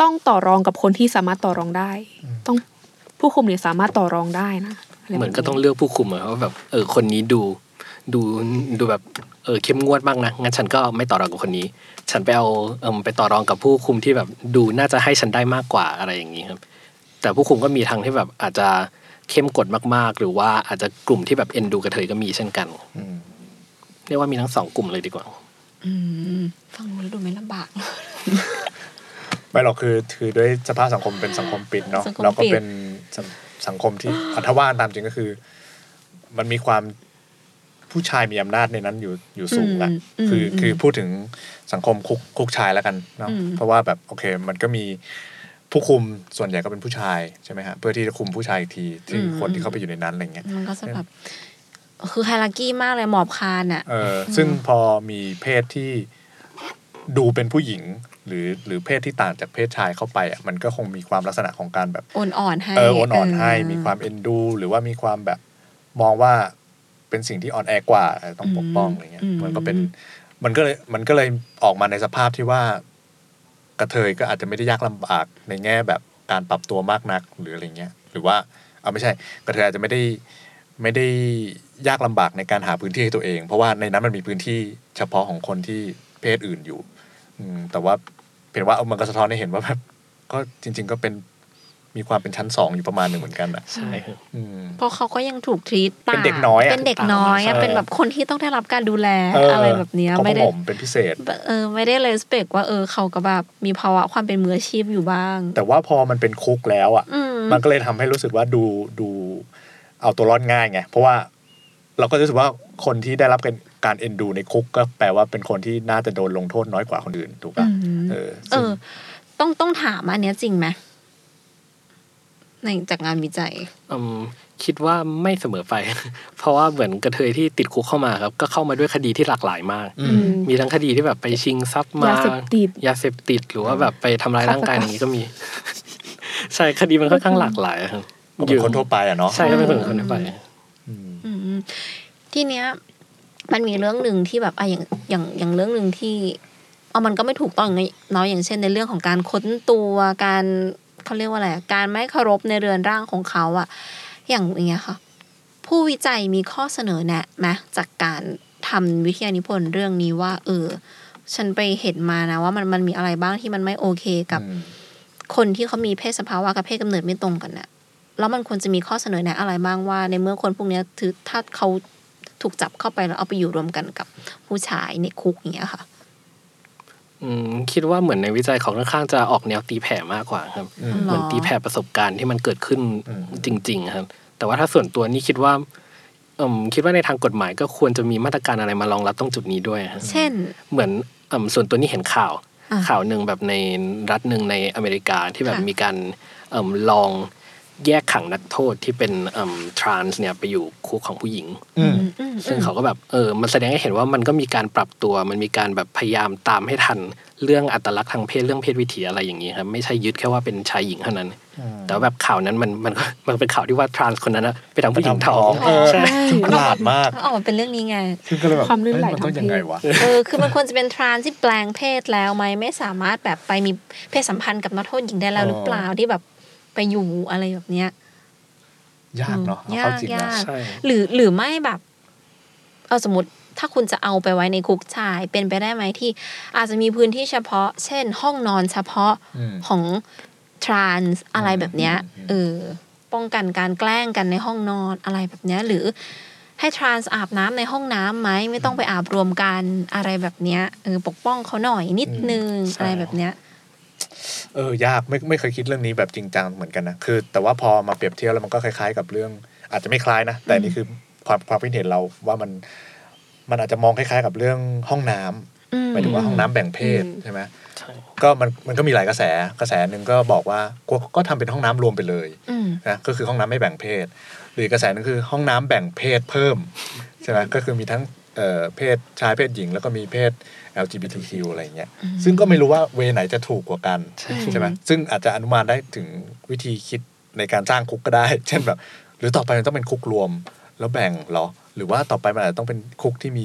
ต้องต่อรองกับคนที่สามารถต่อรองได้ ต้องผู้คุมเนี่ยสามารถต่อรองได้นะะไรแบบเหมือนก็ต้องเลือกผู้คุมอะว่าแบบเออคนนี้ดู ดูดูแบบเออเข้มงวดบ้างนะงั้นฉันก็ไม่ต่อรองกับคนนี้ ฉันไปเอาเออไปต่อรองกับผู้คุมที่แบบดูน่าจะให้ฉันได้มากกว่าอะไรอย่างนี้ครับ แต่ผู้คุมก็มีทางที่แบบอาจจะเข้มกดมาก ๆ หรือว่าอาจจะกลุ่มที่แบบเอ็นดูกระเทยก็มีเช่นกันอืมเรียกว่ามีทั้งสองกลุ่มเลยดีกว่าอืมฟังดูแล้วดูไม่ลำบากไม่หรอกคือคือด้วยสภาพสังคมเป็นสังคมปิดเนาะสังคมแล้วก็ปิดเป็นสังสังคมที่อัธว่าตามจริงก็คือ มันมีความผู้ชายมีอำนาจในนั้นอยู่อยู่สูงอะมคือมคือพูดถึงสังคมคุกคุกชายแล้วกันเนาะอืมเพราะว่าแบบโอเค มันก็มี ผู้คุมส่วนใหญ่ก็เป็นผู้ชายใช่ไหมฮะเพื่อที่จะคุมผู้ชายอีกทีที่คนที่เข้าไปอยู่ในนั้นอะไรเงี้ยมันก็จะแบบคือไฮรักี้มากเลยหมอบคานอะเออซึ่งพอมีเพศที่ดูเป็นผู้หญิงหรือหรือเพศที่ต่างจากเพศชายเข้าไปอะมันก็คงมีความลักษณะของการแบบโอนอ่อนให้เออโอนอ่อนให้มีความเอ็นดู หรือว่ามีความแบบมองว่าเป็นสิ่งที่อ่อนแอกว่าเออต้องปกป้องอะไรเงี้ยอืมมันก็เป็นมันก็เลยมันก็เลยออกมาในสภาพที่ว่า กระเทยก็อาจจะไม่ได้ยากลำบากในแง่แบบการปรับตัวมากนักหรืออะไรเงี้ย หรือว่าเอาไม่ใช่กระเทยอาจจะไม่ได้ไม่ได้ยากลำบากในการหาพื้นที่ให้ตัวเอง เพราะว่าในนั้นมันมีพื้นที่เฉพาะของคนที่เพศอื่นอยู่ อืแต่ว่าเป็นว่าเอามันก็สะท้อนให้เห็นว่าแบบก็จริง ๆ ก็เป็น มีความเป็นชั้นสองอยู่ประมาณหนึ่งเหมือนกันอะใช่ครับอืมเพราะเขาก็ยังถูกทรีตเป็นเด็กน้อยอะเป็นเด็กน้อยอะเออเป็นแบบคนที่ต้องได้รับการดูแลเอะไรแบบเนี้ยของไม่ได้ผมเป็นพิเศษเออไม่ได้เลยสเปกว่าเออเขาก็แบบมีภาวะความเป็นมืออาชีพอยู่บ้าง แต่ว่าพอมันเป็นคุกแล้วอะอืมมันก็เลยทำให้รู้สึกว่าดูดูเอาตัวรอดง่ายไงเพราะว่าเราก็รู้สึกว่าคนที่ได้รับการการเอ็นดูในคุกก็แปลว่าเป็นคนที่น่าจะโดนลงโทษน้อยกว่าคนอื่นถูกป่ะอืมเออ เอซึ่งอต้องต้องถามอันเนี้ยจริงไหม ในจากงานวิจัยอืมคิดว่าไม่เสมอไป เพราะว่าเหมือนกระเทยที่ติดคุกเข้ามาครับ ก็เข้ามาด้วยคดีที่หลากหลายมากอือืมมมีทั้งคดีที่แบบไปชิงทรัพย์มายาเสพติดยาเสพติดหรือว่าแบบไปทำร้ายร่างกายอย่างนี้ก็มี ใช่คดีมันค่อนข้างหลากหลายครับก็เป็นคนทั่วไปอะเนาะใช่ก็เป็นคนคนทั่วไปอืมอืมทีเนี้ย มันมีเรื่องหนึ่งที่แบบอะอย่างอย่างอย่างเรื่องหนึ่งที่เอามันก็ไม่ถูกต้องอย่างเนาะอย่างเช่น ในเรื่องของการค้นตัวการ เขาเรียกว่าอะไรอะการไม่เคารพในเรือนร่างของเขาอะอย่างอย่างเงี้ยค่ะ ผู้วิจัยมีข้อเสนอแนะไหมจากการททำวิทยานิพนธ์เรื่องนี้ว่า เออ ฉันไปเห็นมานะ ว่ามันมันมีอะไรบ้างที่มันไม่โอเคกับอืมคนที่เขามีเพศสภาวะกับเพศกำเนิดไม่ตรงกันน่ะแล้วมันควรจะมีข้อเสนอแนะอะไรบ้างว่า ในเมื่อคนพวกเนี้ยถือถ้าเขาถูกจับเข้าไปแล้วเอาไปอยู่รวมกันกับผู้ชายในคุกอย่างเงี้ยค่ะอืม คิดว่าเหมือนในวิจัยของค่อนข้างจะออกแนวตีแผ่มากกว่าครับอืมหรเหมือนตีแผ่ประสบการณ์ที่มันเกิดขึ้นอืมจริง ๆ ครับ แต่ว่าถ้าส่วนตัวนี่คิดว่าเอืมคิดว่าในทางกฎหมายก็ควรจะมีมาตรการอะไรมารองรับตรงจุดนี้ด้วยครับเช่น เหมือนเอิ่มส่วนตัวนี้เห็นข่าวอ่าข่าวหนึ่งแบบในรัฐหนึ่งในอเมริกาที่แบบค่ะมีการเอิ่มลอง แยกขังนักโทษที่เป็นทรานส์เนี่ยไปอยู่คุกของผู้หญิงอืมอืมอืมซึ่งเขาก็แบบเออมันแสดงให้เห็นว่ามันก็มีการปรับตัว มันมีการแบบพยายามตามให้ทันเรื่องอัตลักษณ์ทางเพศเรื่องเพศวิถีอะไรอย่างนี้ครับไม่ใช่ยึดแค่ว่าเป็นชายหญิงเท่านั้น แต่ว่าแบบข่าวนั้นมันมันก็มันเป็นข่าวที่ว่าทรานส์คนนั้นนะไปทำผู้หญิงท้องเออใช่ซึ่งประหลาดมากออกมาเป็นเรื่องนี้ไงซึ่งก็เลยแบบความลื่นไหลเอ้ยมันต้องทางเพศยังไงวะเออคือมันควรจะเป็นทรานที่แปลงเพศแล้วไหมไม่สามารถแบบไปมีเพศสัมพันธ์กับนักโทษหญิงได้แล้วหรือเปล่าที่แบบ ไปอยู่อะไรแบบเนี้ย ยากเนาะเอายาเข้ากจริงนะยากใช่หรือหรือไม่แบบ เอาสมมติถ้าคุณจะเอาไปไว้ในคุกชาย เป็นไปได้ไหมที่ อาจจะมีพื้นที่เฉพาะ เช่น ห้องนอนเฉพาะอืมของทรานส์อะไรแบบเนี้ยอืมเออป้องกันการแกล้งกันในห้องนอนอะไรแบบเนี้ย หรือให้ทรานส์อาบน้ำในห้องน้ำไหมไม่ต้องไปอาบรวมกันอะไรแบบเนี้ยเออปกป้องเขาหน่อยนิดนึงอะไรแบบเนี้ย เออยากไม่ไม่เคยคิดเรื่องนี้แบบจริงจังเหมือนกันนะคือ แต่ว่าพอมาเปรียบเทียบแล้วมันก็คล้ายๆ กับเรื่อง อาจจะไม่คล้ายนะแต่นี่คือความความคิดเห็นเราว่ามันมันอาจจะมองคล้ายๆ กับเรื่องห้องน้ำอืมหมายถึงว่าห้องน้ำแบ่งเพศอืมใช่ไหมใช่ก็มันมันก็มีหลายกระแสกระแสหนึ่งก็บอกว่าก็ก็ทำเป็นห้องน้ำรวมไปเลยอืมนะก็คือห้องน้ำไม่แบ่งเพศ หรืออกระแสหนึงคือห้องน้ำแบ่งเพศเพิ่มใช่ไหมก็คือมีทั้งเอ่อเพศชายเพศหญิง แล้วก็มีเพศ LGBTQ อะไรอย่างเงี้ย ซึ่งก็ไม่รู้ว่าเวไหนจะถูกกว่ากันใช่ไหมซึ่งอาจจะอนุมานได้ถึงวิธีคิดในการสร้างคุกก็ได้ เช่นแบบ หรือต่อไปมันต้องเป็นคุกรวมแล้วแบ่งเหรอ หรือว่าต่อไปมันอาจจะต้องเป็นคุกที่มี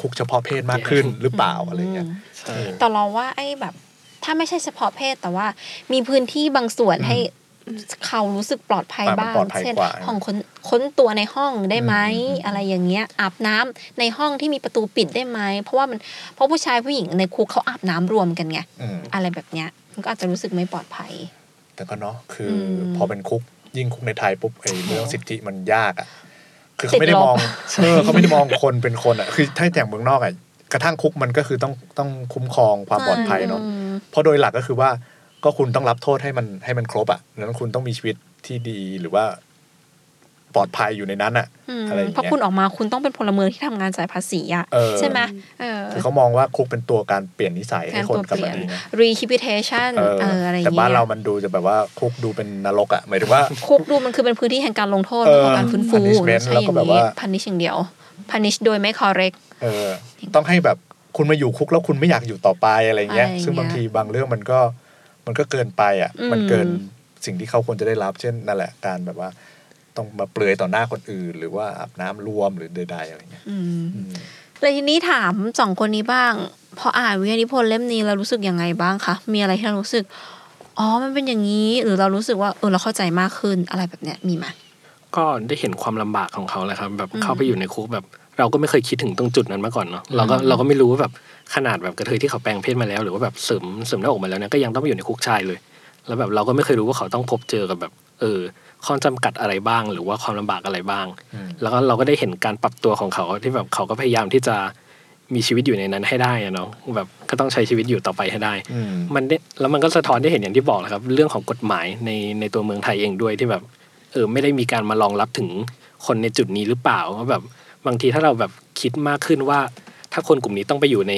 คุกเฉพาะเพศมากขึ้นหรือเปล่าอะไรเงี้ยใช่แต่เราว่าไอ้แบบ ถ้าไม่ใช่เฉพาะเพศแต่ว่า มีพื้นที่บางส่วนอืมให้ เขารู้สึกปลอดภัยอะมันบ้างปลอดภัยเช่นกว่าห้องค้นค้นตัวในห้องได้ไหมอืมอืมอืมอะไรอย่างเงี้ยอาบน้ำในห้องที่มีประตูปิดได้ไหมเพราะว่ามันเพราะผู้ชายผู้หญิงในคุกเขาอาบน้ำรวมกันไงอืมอะไรแบบเนี้ยมันก็อาจจะรู้สึกไม่ปลอดภัย แต่ก็เนาะคืออมพอเป็นคุกยิ่งคุกในไทยปุ๊บไอ้เรื่องสิทธิมันยากอะคือติเขาดไม่ได้ลบมองเออเขาไม่ได้มองคนเป็นคนอะคือถ้าอย่างเมืองนอกอะกระทั่งคุกมันก็คือต้องต้องคุ้มครองความปลอดภัยเนาะอืมเพราะโดยหลักก็คือว่า ก็คุณต้องรับโทษให้มันให้มันครบอะแล้วคุณต้องมีชีวิตที่ดีหรือว่าปลอดภัยอยู่ในนั้นอะอืมอะไรอย่างเงี้ยเพราะคุณออกมาคุณต้องเป็นพลเมืองที่ทำงานจ่ายภาษีอะเออใช่ไหมเออคือเขามองว่าคุกเป็นตัวการเปลี่ยนนิสัยให้การคนตัวกลับเปลี่มายนดีนะ rehabilitation เออเอออะไรอย่างแต่เงี้ยบ้านเรามันดูจะแบบว่าคุกดูเป็นนรกอะหมายถึงว่า คุกดูมันคือเป็นพื้นที่แห่งการลงโทษเออของการฟื้นฟู punishment ใช่อแล้วก็ย่างแบบนี้ว่า punish อย่างเดียว punish โดยไม่ correct เออ ต้องให้แบบคุณมาอยู่คุกแล้วคุณไม่อยากอยู่ต่อไปอะไรเงี้ยอะไรอย่างเงี้ยซึ่งบางทีบางเรื่องมันก็ มันก็เกินไปอะอืมมันเกินสิ่งที่เขาควรจะได้รับ เช่นนั่นแหละการแบบว่าต้องมาเปลือยต่อหน้าคนอื่น หรือว่าอาบน้ำรวมหรือใดๆอะไรเงี้ยอืมอืมเลยทีนี้ถามสองคนนี้บ้าง พออ่านวิทยานิพนธ์เล่มนี้เรารู้สึกยังไงบ้างคะมีอะไรที่เรารู้สึกอ๋อ มันเป็นอย่างนี้ หรือเรารู้สึกว่าเออเราเข้าใจมากขึ้นอะไรแบบเนี้ยมีไหมก็ได้เห็นความลำบากของเขาแหละครับ แบบอืมเข้าไปอยู่ในคุกแบบ เราก็ไม่เคยคิดถึงตรงจุดนั้นมาก่อนเนาะเราก็เราก็ไม่รู้ว่าแบบ ขนาดแบบกระเทยที่เขาแปลงเพศมาแล้ว หรือว่าแบบเสริมเสริมหน้าอกมาแล้วเนี่ยก็ยังต้องไปอยู่ในคุกชายเลย แล้วแบบเราก็ไม่เคยรู้ว่าเขาต้องพบเจอกับแบบ เออข้อจำกัดอะไรบ้าง หรือว่าความลำบากอะไรบ้างอืมแล้วก็เราก็ได้เห็นการปรับตัวของเขาที่แบบเขาก็พยายามที่จะมีชีวิตอยู่ในนั้นให้ได้อะเนาะแบบก็ต้องใช้ชีวิตอยู่ต่อไปให้ได้อืมมันได้แล้วมันก็สะท้อนได้เห็นอย่างที่บอกแหละครับ เรื่องของกฎหมายในในตัวเมืองไทยเองด้วยที่แบบ เออไม่ได้มีการมารองรับถึงคนในจุดนี้หรือเปล่าว่าแบบบางทีถ้าเราแบบคิดมากขึ้นว่า ถ้าคนกลุ่มนี้ต้องไปอยู่ใน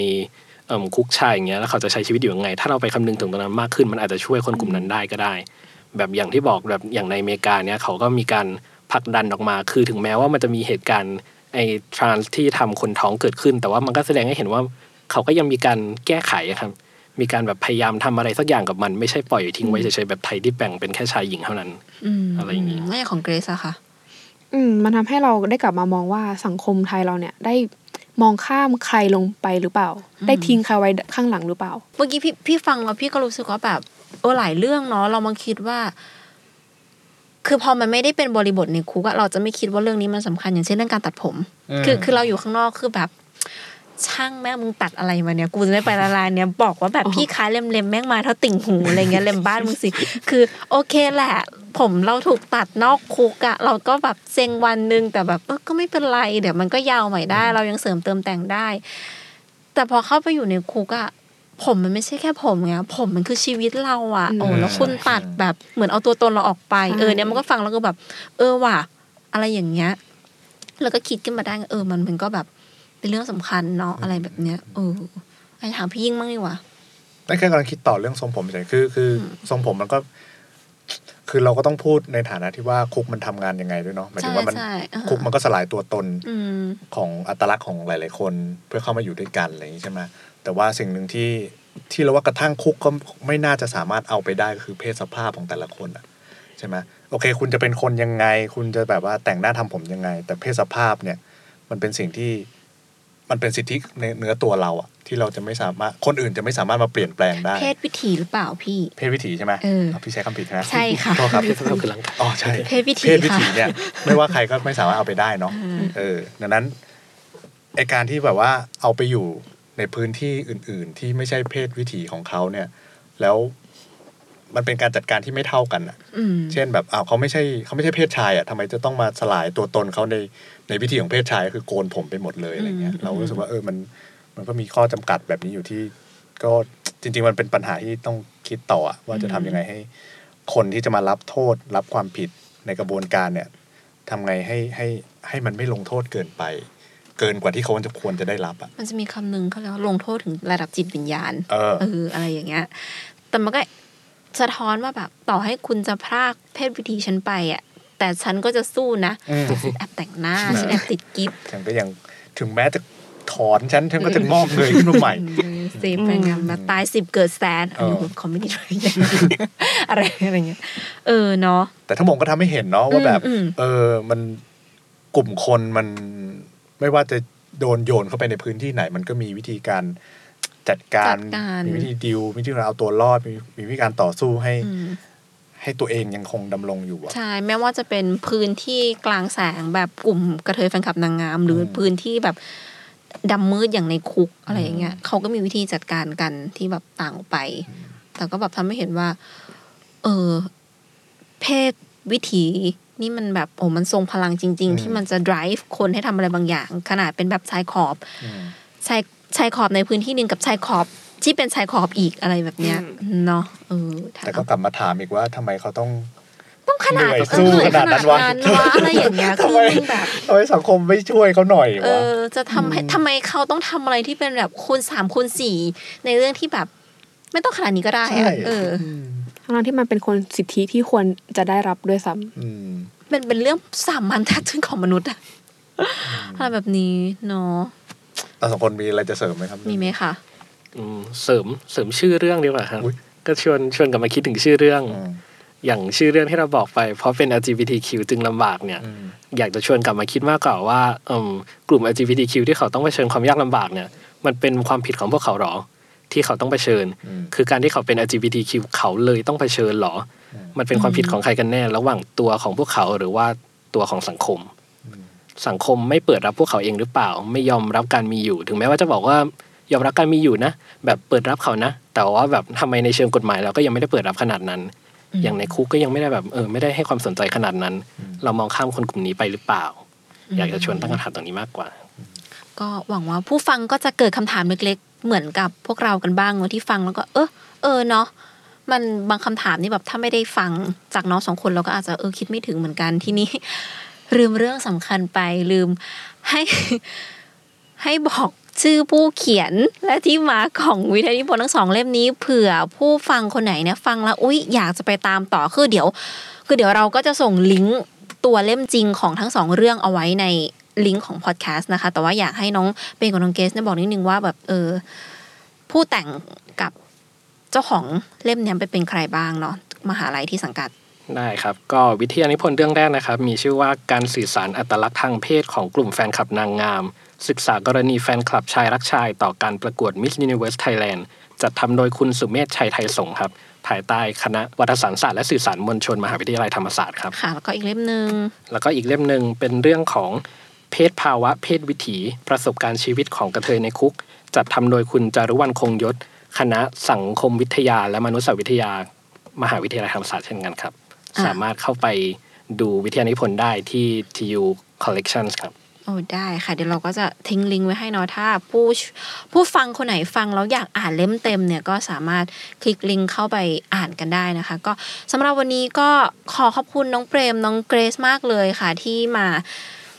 เอ่มคุกชายอย่างเงี้ยแล้วเขาจะใช้ชีวิตอยู่ยังไง ถ้าเราไปคำนึงถึงตรงนั้นมากขึ้น มันอาจจะช่วยคนกลุ่มนั้นได้ก็ได้ แบบอย่างที่บอกแบบอย่างในอเมริกาเนี่ยเขาก็มีการผลักดันออกมา คือถึงแม้ว่ามันจะมีเหตุการณ์ไอ้ทรานส์ที่ทำคนท้องเกิดขึ้น แต่ว่ามันก็แสดงให้เห็นว่าเขาก็ยังมีการแก้ไขอะครับมีการแบบพยายามทำอะไรสักอย่างกับมันไม่ใช่ปล่อยทิ้งไว้เฉยๆแบบไทยที่แบ่งเป็นแค่ชายหญิงเท่านั้นอืมอะไรอย่างงี้ไม่อย่างของเกรซอะค่ะ อืมมันทำให้เราได้กลับมามองว่าสังคมไทยเราเนี่ย ได้ มองข้ามใครลงไปหรือเปล่า ได้ทิ้งใครไว้ข้างหลังหรือเปล่า เมื่อกี้พี่พี่ฟังแล้วพี่ก็รู้สึกว่าแบบเออหลายเรื่องเนาะเรามาคิดว่า คือพอมันไม่ได้เป็นบริบทในคุกอะเราจะไม่คิดว่าเรื่องนี้มันสำคัญอย่างเช่นเรื่องการตัดผมอืมคือคือเราอยู่ข้างนอกคือแบบ ช่างแม่งมึงตัดอะไรมาเนี่ยกูจะไม่ไปละลายเนี่ยบอกว่าแบบพี่ค้าเล็มๆแม่งมาเท่าติ่งหูอะไรเงี้ยเล็มบ้านมึงสิคือ โอเคแหละ ผมเราถูกตัดนอกคุกอะเราก็แบบเซ็งวันหนึ่งแต่แบบเออก็ไม่เป็นไร เดี๋ยวมันก็ยาวใหม่ได้ เรายังเสริมเติมแต่งได้ แต่พอเข้าไปอยู่ในคุกอะผมมันไม่ใช่แค่ผมไงผมมันคือชีวิตเราอะโอ้แล้วคุณตัดแบบเหมือนเอาตัวตนเราออกไปเออเนี่ยมันก็ฟังแล้วก็แบบ เออว่ะอะไรอย่างเงี้ย แล้วก็คิดขึ้นมาได้เออมันมันก็แบบ เป็นเรื่องสำคัญเนาะอะไรแบบเนี้ยเออไอถามพี่ยิ่งบ้างดีกว่านั่นแค่กำลังคิดต่อเรื่องทรงผมเฉยคือคืออทรงผมมันก็ คือเราก็ต้องพูดในฐานะที่ว่าคุกมันทำงานยังไงด้วยเนาะหมายถึงว่ามันใช่ใช่อ่าคุกมันก็สลายตัวตนอืมของอัตลักษณ์ของหลาย ๆ คน เพื่อเข้ามาอยู่ด้วยกันอะไรอย่างนี้ใช่ไหมแต่ว่าสิ่งหนึ่งที่ที่เราว่ากระทั่งคุกก็ไม่น่าจะสามารถเอาไปได้ก็คือเพศสภาพของแต่ละคนอะใช่ไหมโอเค คุณจะเป็นคนยังไง คุณจะแบบว่าแต่งหน้าทำผมยังไง แต่เพศสภาพเนี่ย มันเป็นสิ่งที่ มันเป็นสิทธิในเนื้อตัวเราอะที่เราจะไม่สามารถคนอื่นจะไม่สามารถมาเปลี่ยนแปลงได้ เพศวิถีหรือเปล่าพี่ เพศวิถีใช่ไหมเออาวพี่ใช้คำผิดนะใช่ค่ะโทษครับเพศสภาพคือร่างกายอ๋อใช่เพศวิถีเพศวิถีค่ะเนี่ยไม่ว่าใครก็ไม่สามารถเอาไปได้เนาะเออดังนั้นไอการที่แบบว่าเอาไปอยู่ในพื้นที่อื่น ๆ ที่ไม่ใช่เพศวิถีของเขาเนี่ย แล้วมันเป็นการจัดการที่ไม่เท่ากันอะอืมเช่นแบบอ้าวเขาไม่ใช่เขาไม่ใช่เพศชายอะทำไมจะต้องมาสลายตัวตนเขาใน ในวิธีของเพศชายก็คือโกนผมไปหมดเลยอะไรเงี้ยอืมเรารู้สึกว่าเออมันมันก็มีข้อจำกัดแบบนี้อยู่ที่ ก็จริง ๆ มันเป็นปัญหาที่ต้องคิดต่ออะว่าจะทำยังไงให้ คนที่จะมารับโทษรับความผิดในกระบวนการเนี่ยทำไงให้ให้ให้มันไม่ลงโทษเกินไป เกินกว่าที่เขาจะควรจะได้รับอะมันจะมีคำหนึ่งเขาเรียกว่าลงโทษถึงระดับจิตวิญญาณเออเอออะไรอย่างเงี้ยแต่มันก็สะท้อนว่าแบบต่อให้คุณจะพรากเพศวิถีฉันไปอะ แต่ฉันก็จะสู้นะอืมฉันแอบแต่งหน้าฉันแอบติดกิฟต์ฉันก็ยังถึงแม้จะถอนฉันฉันก็จะงอกเงยขึ้นมาใหม่เซฟไปงานมาตายสิบเกิดแสนเออคอมมินิทรอะไรอะไรเงี้ยเออเนาะแต่ทั้งหมดก็ทำให้เห็นเนาะว่าแบบอืมอืมเออมันกลุ่มคนมันไม่ว่าจะโดนโยนเข้าไปในพื้นที่ไหน มันก็มีวิธีการจัดการจัดการมีวิธีดิววิธีการเอาตัวรอดมีมีวิธีการต่อสู้ให้อืม ให้ตัวเองยังคงดำรงอยู่อะใช่แม้ว่าจะเป็นพื้นที่กลางแสงแบบกลุ่มกระเทยแฟนคลับนางงาม หรืออมพื้นที่แบบดำมืดอย่างในคุกอะไรอย่างเงี้ยเขาก็มีวิธีจัดการกันที่แบบต่างออกไป แต่ก็แบบทำให้เห็นว่า เออ เพศวิถีนี่มันแบบโอ้มันทรงพลังจริงอืมๆที่มันจะ drive คนให้ทำอะไรบางอย่าง ขนาดเป็นแบบชายขอบอืมชายชายขอบในพื้นที่หนึ่งกับชายขอบ ที่เป็นชายขอบอีกอะไรแบบเนี้ยเนาะเออแต่ก็กลับมาถามอีกว่าทำไมเขาต้องต้องขนาดเหนื่อยเออสู้เหนื่อยขนาดนั้นวะขวอะไรอย่างเงี้ยทำคือไมมันแบบทำไมสังคมไม่ช่วยเขาหน่อยเอวะอจะทำให้ทำไมเขาต้องทำอะไรที่เป็นแบบคูณสามคูณสี่ในเรื่องที่แบบ ไม่ต้องขนาดนี้ก็ได้ใช่อะเออมทั้งๆที่มันเป็นคนสิทธิที่ควรจะได้รับด้วยซ้ำอืมเป็นเป็นเรื่องสามัญแท้จริงของมนุษย์อะอะไรแบบนี้เนาะเราสองคนมีอะไรจะเสริมไหมครับ มีไหมคะอืม เสริมเสริมชื่อเรื่องดีกว่าครับอุ๊ยก็ชวนชวนกลับมาคิดถึงชื่อเรื่องอืมอย่างชื่อเรื่องที่เราบอกไป เพราะเป็น LGBTQ จึงลำบากเนี่ยอืมอยากจะชวนกลับมาคิดมากกว่าว่าอืมกลุ่ม LGBTQ ที่เขาต้องเผชิญความยากลำบากเนี่ย มันเป็นความผิดของพวกเขาหรอ ที่เขาต้องเผชิญอืมคือการที่เขาเป็น LGBTQ เขาเลยต้องเผชิญหรออืมมันเป็นความผิดของใครกันแน่ ระหว่างตัวของพวกเขาหรือว่าตัวของสังคม สังคมไม่เปิดรับพวกเขาเองหรือเปล่า ไม่ยอมรับการมีอยู่ ถึงแม้ว่าจะบอกว่า ยอมรับการมีอยู่นะ แบบเปิดรับเขานะ แต่ว่าแบบทำไมในเชิงกฎหมายเราก็ยังไม่ได้เปิดรับขนาดนั้นอืมอย่างในคุกก็ยังไม่ได้แบบเออไม่ได้ให้ความสนใจขนาดนั้นอืมเรามองข้ามคนกลุ่มนี้ไปหรือเปล่า อยากจะชวนตั้งคำถามตรงนี้มากกว่า ก็หวังว่าผู้ฟังก็จะเกิดคำถามเล็กๆ เหมือนกับพวกเรากันบ้างเนอะที่ฟังแล้วก็ เออเออเนาะมันบางคำถามนี่แบบถ้าไม่ได้ฟังจากน้องสองคนเราก็อาจจะเออคิดไม่ถึงเหมือนกันทีนี้ลืมเรื่องสำคัญไปลืมให้ให้บอกชื่อผู้เขียนและที่มาของวิทยานิพนธ์ทั้งสองเล่มนี้เผื่อผู้ฟังคนไหนเนี่ยฟังแล้วอุ๊ยอยากจะไปตามต่อคือเดี๋ยว คือเดี๋ยวเราก็จะส่งลิงก์ตัวเล่มจริงของทั้งสองเรื่องเอาไว้ในลิงก์ของพอดแคสต์นะคะ แต่ว่าอยากให้น้องเป็นกับน้องเกสเนี่ยบอกนิดนึงว่าแบบเออผู้แต่งกับเจ้าของเล่มเนี้ยไปเป็นใครบ้างเนาะมหาลัยที่สังกัด ได้ครับ ก็วิทยานิพนธ์เรื่องแรกนะครับ มีชื่อว่าการสื่อสารอัตลักษณ์ทางเพศของกลุ่มแฟนคลับนางงาม ศึกษากรณีแฟนคลับชายรักชาย ต่อการประกวด Miss Universe Thailand จัดทำโดยคุณสุเมธชัยไทยสงฆ์ครับ ภายใต้คณะวัฒนศาสตร์และสื่อสารมวลชนมหาวิทยาลัยธรรมศาสตร์ครับค่ะแล้วก็อีกเล่มหนึ่งแล้วก็อีกเล่มหนึ่งเป็นเรื่องของเพศภาวะเพศวิถี ประสบการณ์ชีวิตของกระเทยในคุก จัดทำโดยคุณจารุวรรณคงยศคณะสังคมวิทยาและมนุษยวิทยามหาวิทยาลัยธรรมศาสตร์เช่นกันครับอะ สามารถเข้าไปดูวิทยานิพนธ์ได้ที่ TU Collections ครับโอ้ได้ค่ะ เดี๋ยวเราก็จะทิ้งลิงก์ไว้ให้เนาะถ้าผู้ผู้ฟังคนไหนฟังแล้วอยากอ่านเล่มเต็มเนี่ยก็สามารถคลิกลิงก์เข้าไปอ่านกันได้นะคะ ก็สำหรับวันนี้ก็ขอขอบคุณน้องเปรมน้องเกรซมากเลยค่ะที่มา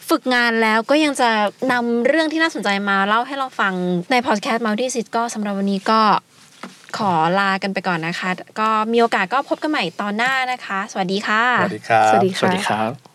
ฝึกงานแล้วก็ยังจะนำเรื่องที่น่าสนใจมาเล่าให้เราฟังในพอดแคสต์ Multi Sit ก็สำหรับวันนี้ก็ ขอลากันไปก่อนนะคะ ก็มีโอกาสก็พบกันใหม่ตอนหน้านะคะ สวัสดีค่ะ สวัสดีครับ สวัสดีสวัสค่ะดีครับ